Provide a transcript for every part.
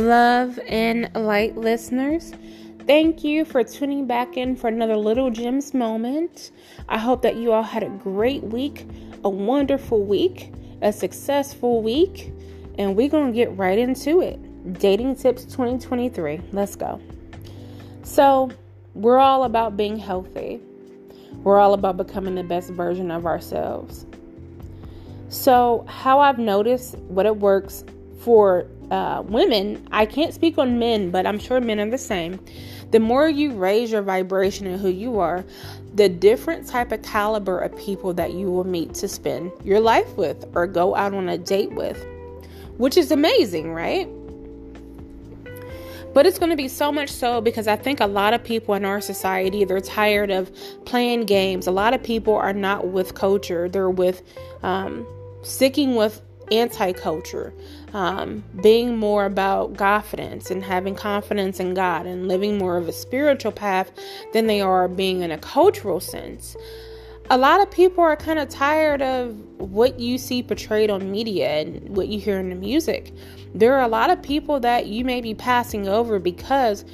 love, and light listeners. Thank you for tuning back in for another Little Gems moment. I hope that you all had a great week, a wonderful week, a successful week, and we're going to get right into it. Dating Tips 2023. Let's go. So, we're all about being healthy, we're all about becoming the best version of ourselves. So, how I've noticed what it works for uh, women, I can't speak on men, but I'm sure men are the same. The more you raise your vibration and who you are, the different type of caliber of people that you will meet to spend your life with or go out on a date with, which is amazing, right? But it's going to be so much so because I think a lot of people in our society they're tired of playing games. A lot of people are not with culture; they're with um, sticking with anti-culture um, being more about confidence and having confidence in god and living more of a spiritual path than they are being in a cultural sense. A lot of people are kind of tired of what you see portrayed on media and what you hear in the music. There are a lot of people that you may be passing over because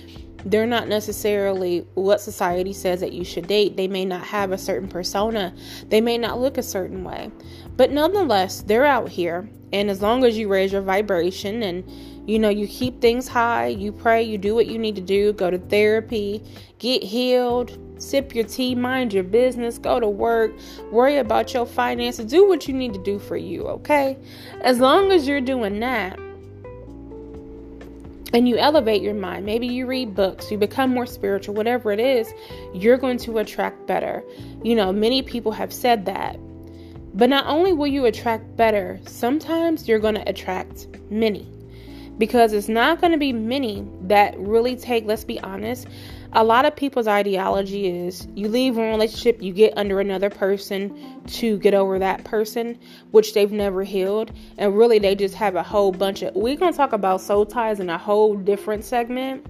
they're not necessarily what society says that you should date. They may not have a certain persona, they may not look a certain way. But nonetheless, they're out here. And as long as you raise your vibration and you know, you keep things high, you pray, you do what you need to do, go to therapy, get healed, sip your tea, mind your business, go to work, worry about your finances, do what you need to do for you, okay? As long as you're doing that, and you elevate your mind, maybe you read books, you become more spiritual, whatever it is, you're going to attract better. You know, many people have said that. But not only will you attract better, sometimes you're going to attract many. Because it's not going to be many that really take, let's be honest, a lot of people's ideology is you leave a relationship, you get under another person to get over that person, which they've never healed. And really, they just have a whole bunch of. We're going to talk about soul ties in a whole different segment.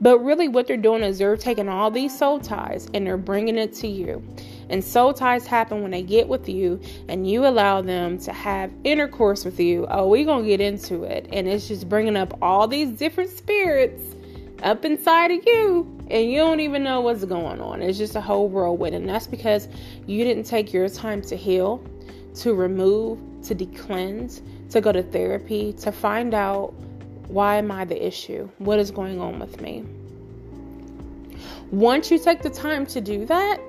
But really, what they're doing is they're taking all these soul ties and they're bringing it to you. And soul ties happen when they get with you and you allow them to have intercourse with you. Oh, we're going to get into it. And it's just bringing up all these different spirits up inside of you and you don't even know what's going on. It's just a whole whirlwind, and that's because you didn't take your time to heal, to remove, to decleanse, to go to therapy, to find out why am I the issue? What is going on with me? Once you take the time to do that,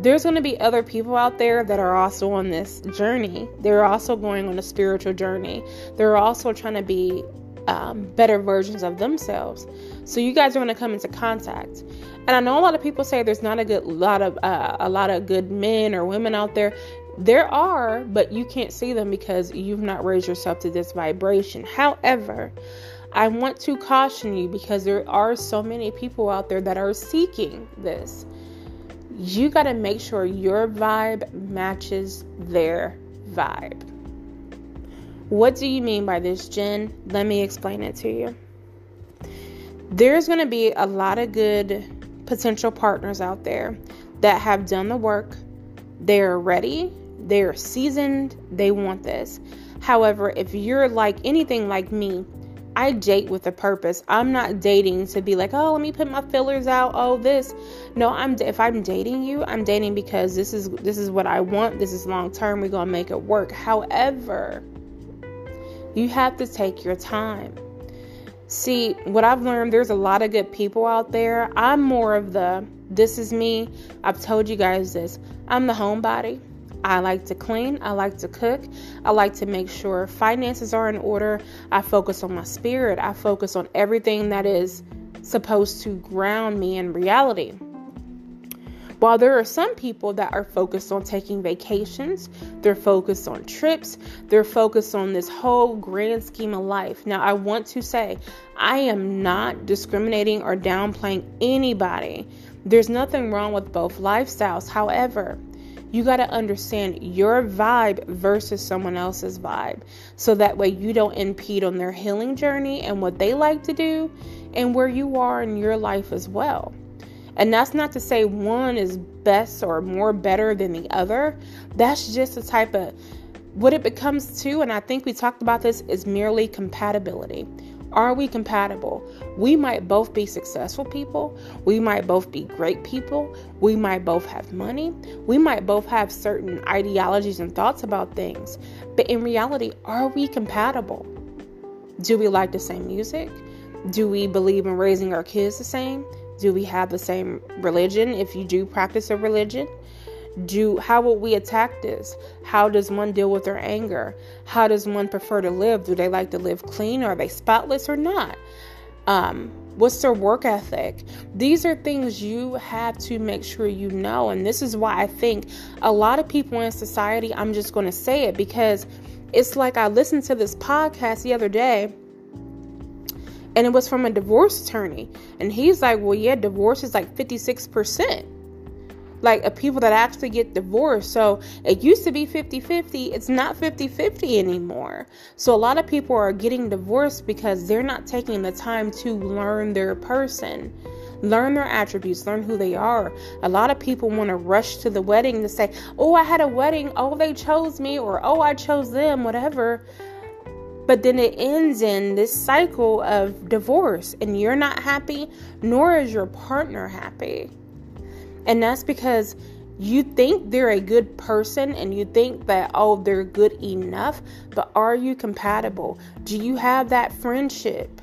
there's going to be other people out there that are also on this journey. They're also going on a spiritual journey. They're also trying to be um, better versions of themselves. So you guys are going to come into contact. And I know a lot of people say there's not a good lot of uh, a lot of good men or women out there. There are, but you can't see them because you've not raised yourself to this vibration. However, I want to caution you because there are so many people out there that are seeking this. You got to make sure your vibe matches their vibe. What do you mean by this, Jen? Let me explain it to you. There's going to be a lot of good potential partners out there that have done the work. They're ready, they're seasoned, they want this. However, if you're like anything like me, I date with a purpose. I'm not dating to be like, "Oh, let me put my fillers out. Oh, this." No, I'm if I'm dating you, I'm dating because this is this is what I want. This is long term. We're going to make it work. However, you have to take your time. See, what I've learned, there's a lot of good people out there. I'm more of the, this is me. I've told you guys this. I'm the homebody. I like to clean. I like to cook. I like to make sure finances are in order. I focus on my spirit. I focus on everything that is supposed to ground me in reality. While there are some people that are focused on taking vacations, they're focused on trips, they're focused on this whole grand scheme of life. Now, I want to say, I am not discriminating or downplaying anybody. There's nothing wrong with both lifestyles. However, you got to understand your vibe versus someone else's vibe. So that way you don't impede on their healing journey and what they like to do and where you are in your life as well. And that's not to say one is best or more better than the other. That's just a type of what it becomes to, and I think we talked about this, is merely compatibility. Are we compatible? We might both be successful people. We might both be great people. We might both have money. We might both have certain ideologies and thoughts about things. But in reality, are we compatible? Do we like the same music? Do we believe in raising our kids the same? Do we have the same religion? If you do practice a religion? do how will we attack this? How does one deal with their anger? How does one prefer to live? Do they like to live clean are they spotless or not? Um, what's their work ethic? These are things you have to make sure you know and this is why i think a lot of people in society i'm just going to say it because it's like i listened to this podcast the other day and it was from a divorce attorney and he's like well yeah divorce is like 56% like a people that actually get divorced. So it used to be 50 50. It's not 50 50 anymore. So a lot of people are getting divorced because they're not taking the time to learn their person. Learn their attributes, learn who they are. A lot of people want to rush to the wedding to say, Oh, I had a wedding. Oh, they chose me. Or, Oh, I chose them, whatever. But then it ends in this cycle of divorce, and you're not happy, nor is your partner happy. And that's because you think they're a good person and you think that, oh, they're good enough, but are you compatible? Do you have that friendship?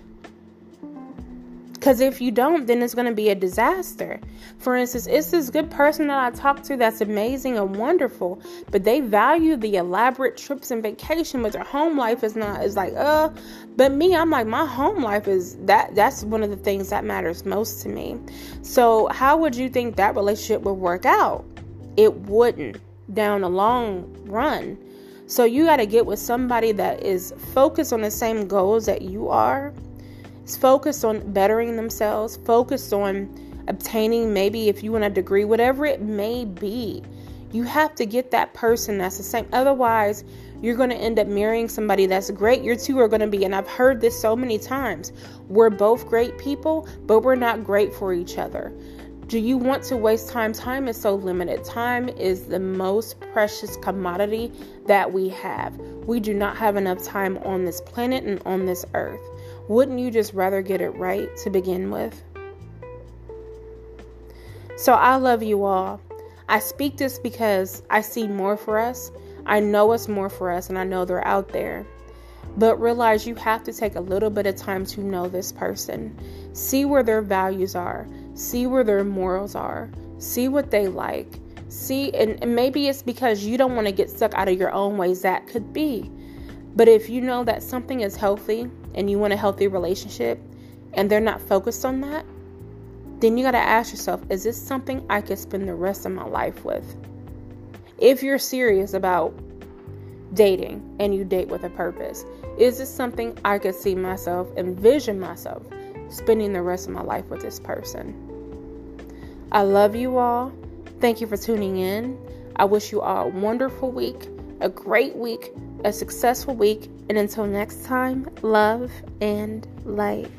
Because if you don't, then it's going to be a disaster. For instance, it's this good person that I talk to that's amazing and wonderful, but they value the elaborate trips and vacation, but their home life is not. Is like, uh. But me, I'm like, my home life is that. That's one of the things that matters most to me. So how would you think that relationship would work out? It wouldn't down the long run. So you got to get with somebody that is focused on the same goals that you are focused on bettering themselves, focus on obtaining maybe if you want a degree, whatever it may be. You have to get that person that's the same. Otherwise, you're going to end up marrying somebody that's great. Your two are going to be, and I've heard this so many times. We're both great people, but we're not great for each other. Do you want to waste time? Time is so limited. Time is the most precious commodity that we have. We do not have enough time on this planet and on this earth. Wouldn't you just rather get it right to begin with? So I love you all. I speak this because I see more for us. I know it's more for us, and I know they're out there. But realize you have to take a little bit of time to know this person. See where their values are, see where their morals are, see what they like. See, and, and maybe it's because you don't want to get stuck out of your own ways. That could be. But if you know that something is healthy and you want a healthy relationship and they're not focused on that, then you got to ask yourself is this something I could spend the rest of my life with? If you're serious about dating and you date with a purpose, is this something I could see myself, envision myself spending the rest of my life with this person? I love you all. Thank you for tuning in. I wish you all a wonderful week, a great week, a successful week, and until next time, love and light.